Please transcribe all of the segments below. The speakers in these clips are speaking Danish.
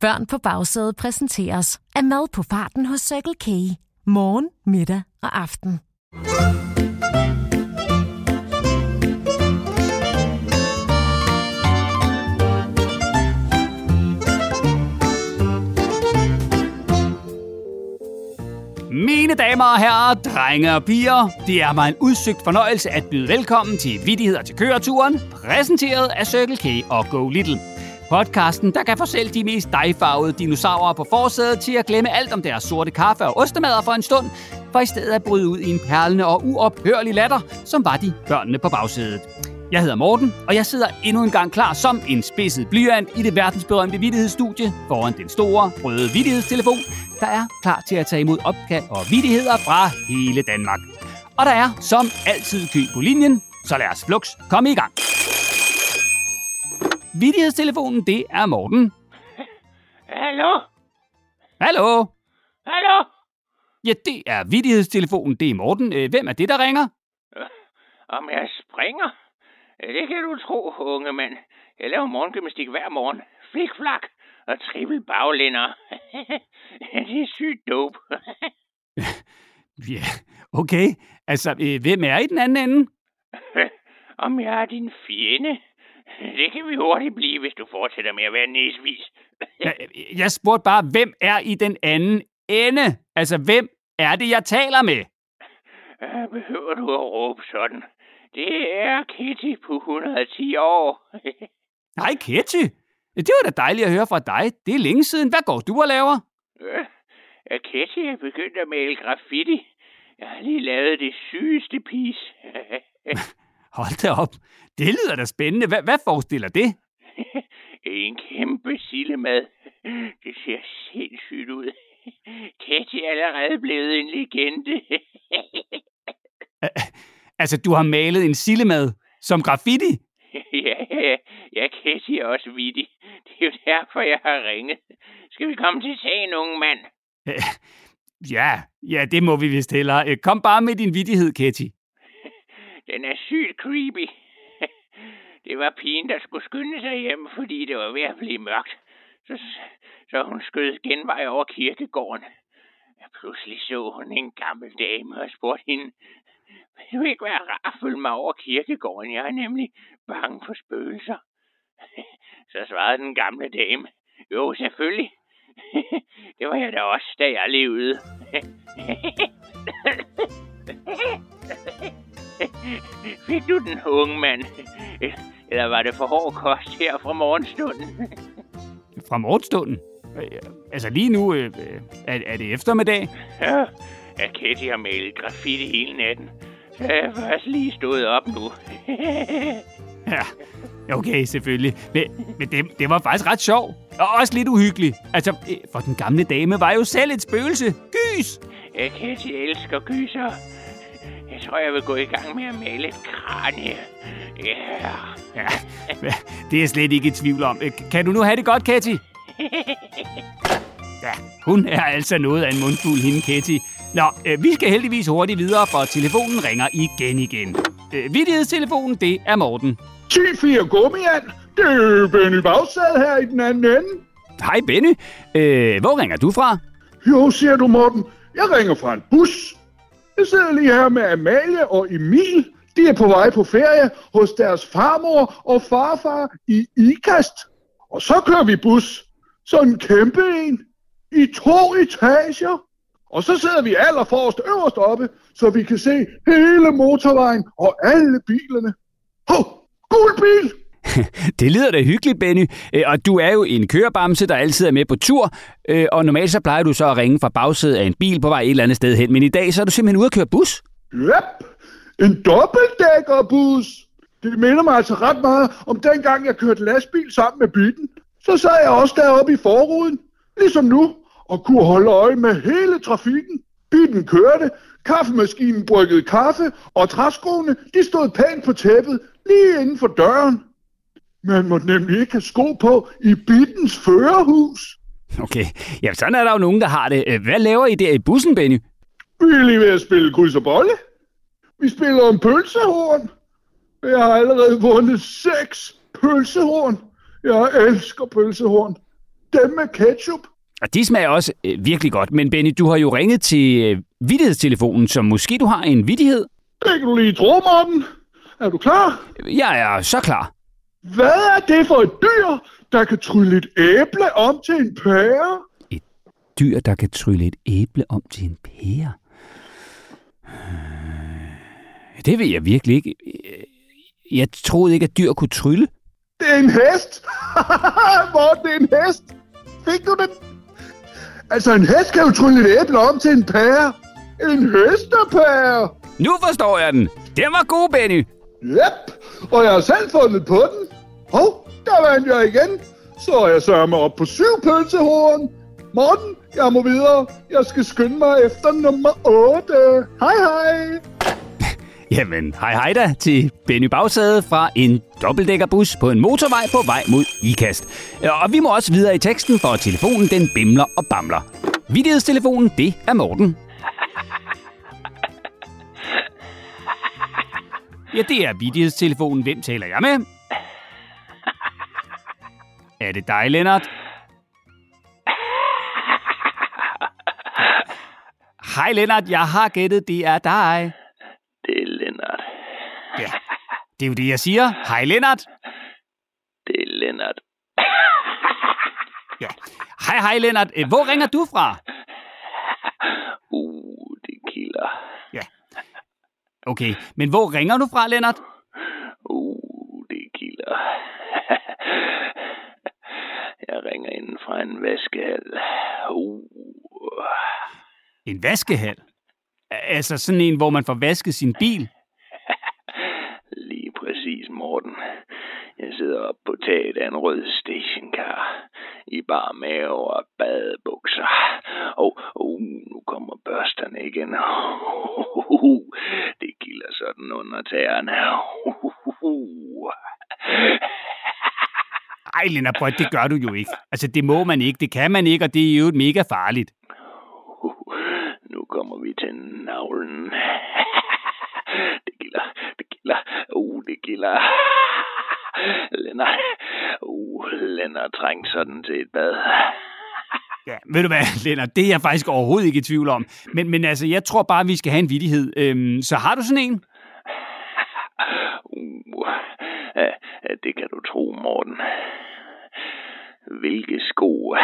Børn på bagsædet præsenteres af mad på farten hos Circle K. Morgen, middag og aften. Mine damer og herrer, drenge og piger, det er mig en udsøgt fornøjelse at byde velkommen til Vittigheder til køreturen, præsenteret af Circle K og Go Little. Podcasten, der kan få selv de mest dejfarvede dinosaurer på forsædet til at glemme alt om deres sorte kaffe og ostemader for en stund, for i stedet at bryde ud i en perlende og uophørlig latter, som var de børnene på bagsædet. Jeg hedder Morten, og jeg sidder endnu en gang klar som en spidset blyant i det verdensberømte vittighedsstudie foran den store røde vittighedstelefon, der er klar til at tage imod opkald og vittigheder fra hele Danmark. Og der er som altid kø på linjen, så lad os flux komme i gang. Vittighedstelefonen, det er Morten. Hallo? Hallo? Hallo? Ja, det er vittighedstelefonen, det er Morten. Øh, Hvem er det, der ringer? Om jeg springer? Det kan du tro, unge mand. Jeg laver morgengymnastik hver morgen. Flikflak og trippel baglænder. det er sygt dope. Ja, okay. Altså, øh, hvem er i den anden ende? Om jeg er din fjende? Det kan vi hurtigt blive, hvis du fortsætter med at være næsvis. Jeg, jeg spurgte bare, hvem er i den anden ende? Altså, hvem er det, jeg taler med? Behøver du at råbe sådan? Det er Kitty på 110 år. Nej, Ketty. Det var da dejligt at høre fra dig. Det er længe siden. Hvad går du og laver? Øh, Kitty er begyndt at male graffiti. Jeg har lige lavet det sygeste piece. Hold da op. Det lyder da spændende. Hvad, hvad forestiller det? en kæmpe sillemad. Det ser sindssygt ud. Kitty er allerede blevet en legende. Altså, du har malet en sillemad som graffiti? ja, ja, ja, Kitty er også vittig. Det er jo derfor, jeg har ringet. Skal vi komme til sagen, unge mand? Ja, ja, det må vi vist hellere. Øh, Kom bare med din vittighed, Ketty. Den er sygt creepy. Det var pigen, der skulle skynde sig hjem, fordi det var ved at blive mørkt. Så, så hun skød genvej over kirkegården. Pludselig så hun en gammel dame og spurgte hende, vil du ikke være rar at følge mig over kirkegården? Jeg er nemlig bange for spøgelser. Så svarede den gamle dame, jo selvfølgelig. Det var jeg da også, da jeg levede. Fik du den, unge mand? Eller var det for hård kost her fra morgenstunden? Fra morgenstunden. Øh, Altså lige nu øh, er, er det eftermiddag. Ja, ja, Ketty har malet graffiti hele natten. Så jeg er først lige stået op nu. Ja, okay, selvfølgelig. Men, men det, det var faktisk ret sjov. Og også lidt uhyggelig. Altså, øh, for den gamle dame var jo selv et spøgelse. Gys! Ja, Ketty elsker gyser. Jeg tror, jeg vil gå i gang med at male et kranie. Ja. Ja, det er jeg slet ikke i tvivl om. Øh, Kan du nu have det godt, Ketty? Ja, hun er altså noget af en mundfuld, hende Ketty. Nå, øh, vi skal heldigvis hurtigt videre, for telefonen ringer igen igen. Øh, Vittighedstelefonen, det er Morten. 10-4 gummiand. Det er Benny Bagsad her i den anden ende. Hej Benny. Øh, hvor ringer du fra? Jo, siger du, Morten. Jeg ringer fra en bus. Jeg sidder lige her med Amalie og Emil. De er på vej på ferie hos deres farmor og farfar i Ikast. Og så kører vi bus. Sådan en kæmpe en. I to etager. Og så sidder vi allerforrest øverst oppe, så vi kan se hele motorvejen og alle bilerne. Hov, gul bil! Det lyder da hyggeligt, Benny. Øh, og du er jo en kørebamse, der altid er med på tur. Øh, og normalt så plejer du så at ringe fra bagsædet af en bil på vej et eller andet sted hen. Men i dag så er du simpelthen ude at køre bus. Yep, en dobbeltdækkerbus. Det minder mig altså ret meget om dengang, jeg kørte lastbil sammen med bitten. Så sad jeg også deroppe i forruden, ligesom nu, og kunne holde øje med hele trafikken. Bitten kørte, kaffemaskinen bryggede kaffe, og træskoene, de stod pænt på tæppet, lige inden for døren. Man må nemlig ikke have sko på i bittens førerhus. Okay, ja, sådan er der jo nogen, der har det. Øh, Hvad laver I der i bussen, Benny? Vi er lige ved at spille kryds og bolle. Vi spiller om pølsehorn. Jeg har allerede vundet seks pølsehorn. Jeg elsker pølsehorn. Dem med ketchup. Og de smager også øh, virkelig godt. Men Benny, du har jo ringet til øh, vidtighedstelefonen, så måske du har en vidighed? Det kan du lige tro, Morten. Er du klar? Jeg er så klar. Hvad er det for et dyr, der kan trylle et æble om til en pære? Dyr, der kan trylle et æble om til en pære. Øh, Det ved jeg virkelig ikke. Øh, Jeg troede ikke, at dyr kunne trylle. Det er en hest. Morten, det er en hest. Fik du den? Altså, en hest kan jo trylle et æble om til en pære. En hestepære. Nu forstår jeg den. Den var god, Benny. Yep, og jeg har selv fundet på den. Hov, der vandt jeg igen. Så er jeg sørme op på syv pølsehorn. Morten, jeg må videre. Jeg skal skynde mig efter nummer 8. Hej hej. Jamen, hej hej da til Benny Bagsæde fra en dobbeltdækkerbus på en motorvej på vej mod IKAST. Og vi må også videre i teksten, for telefonen den bimler og bamler. Vidighedstelefonen, det er Morten. Ja, det er vidighedstelefonen. Hvem taler jeg med? Er det dig, Lennart? Hej, Lennart. Jeg har gættet, det er dig. Det er Lennart. Ja, det er jo det, jeg siger. Hej, Lennart. Det er Lennart. Ja. Hej, hej, Lennart. Øh, Hvor ringer du fra? Uh, det kilder. Okay, men hvor ringer du fra, Lennart? Uh, det kilder. Jeg ringer ind fra en vaskehal. Uh. En vaskehal. Altså sådan en, hvor man får vasket sin bil. Lige præcis, Morten. Jeg sidder oppe på taget af en rød stationcar. I bar mave og badebukser. Og uh, nu kommer børsterne igen. Uh, det kilder sådan under tæerne. Uh, Ej, Lennart, at- det gør du jo ikke. Altså, det må man ikke, det kan man ikke, og det er jo mega farligt. nu kommer vi til navlen. Det kilder, det kilder. Uh, det kilder. Lennart, uh, Lennart trængte sådan til et bad. Ja, ved du hvad, Lennart, det er jeg faktisk overhovedet ikke i tvivl om. Men, men altså, jeg tror bare, vi skal have en vidighed. Øhm, så har du sådan en? Uh, det kan du tro, Morten. Hvilke sko...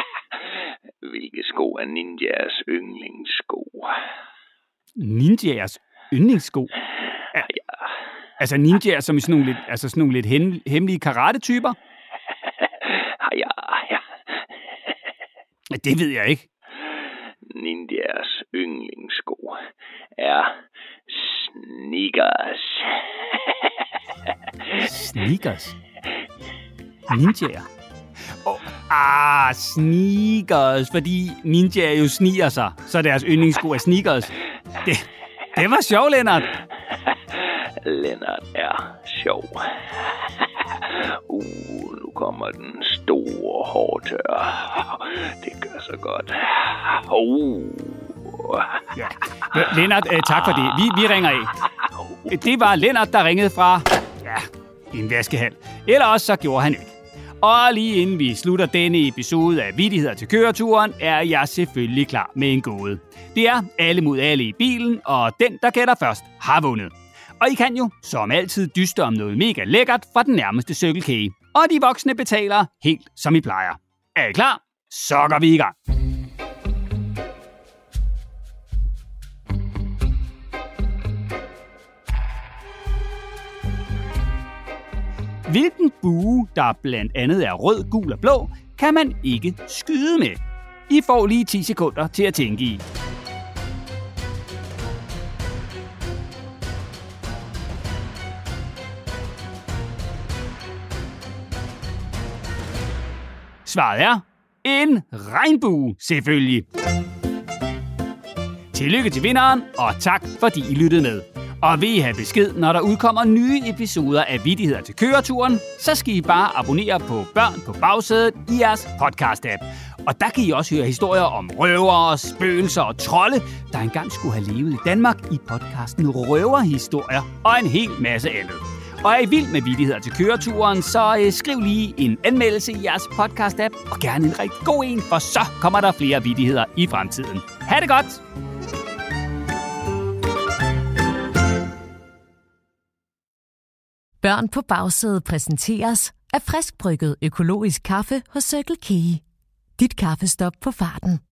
Hvilke sko er ninjas yndlingssko? Ninjas yndlingssko. Ja. Altså ninjaer som i sådan nogle lidt, altså sådan nogle lidt hem, hemmelige karate-typer? Ja, ja. Det ved jeg ikke. Ninjas yndlingssko er sneakers. Sneakers. Ninjaer. Oh, ah, sneakers, fordi ninjaer jo sniger sig, så deres yndlingssko er sneakers. Det, det var sjovt, Lennart. Lennart er sjov. Uh, nu kommer den store hårdtør. Det gør så godt. Uh. Ja. Lennart, øh, tak for det. Vi, vi ringer af. Det var Lennart, der ringede fra... Ja, en vaskehal. Eller også så gjorde han ikke. Og lige inden vi slutter denne episode af Vittigheder til køreturen, er jeg selvfølgelig klar med en gåde. Det er alle mod alle i bilen, og den, der gætter først, har vundet. Og I kan jo, som altid, dyste om noget mega lækkert fra den nærmeste cykelkage. Og de voksne betaler helt som I plejer. Er I klar? Så går vi i gang. Hvilken bue, der blandt andet er rød, gul og blå, kan man ikke skyde med? I får lige 10 sekunder til at tænke i. Svaret er en regnbue, selvfølgelig. Tillykke til vinderen, og tak fordi I lyttede med. Og vil I have besked, når der udkommer nye episoder af Vittigheder til Køreturen, så skal I bare abonnere på Børn på Bagsædet i jeres podcast-app. Og der kan I også høre historier om røvere, spøgelser og trolde, der engang skulle have levet i Danmark i podcasten Røverhistorier og en hel masse andet. Og er I vild med vittigheder til køreturen, så øh, skriv lige en anmeldelse i jeres podcast-app, og gerne en rigtig god en, for så kommer der flere vittigheder i fremtiden. Ha' det godt! Børn på bagsædet præsenteres af friskbrygget økologisk kaffe hos Circle K. Dit kaffestop på farten.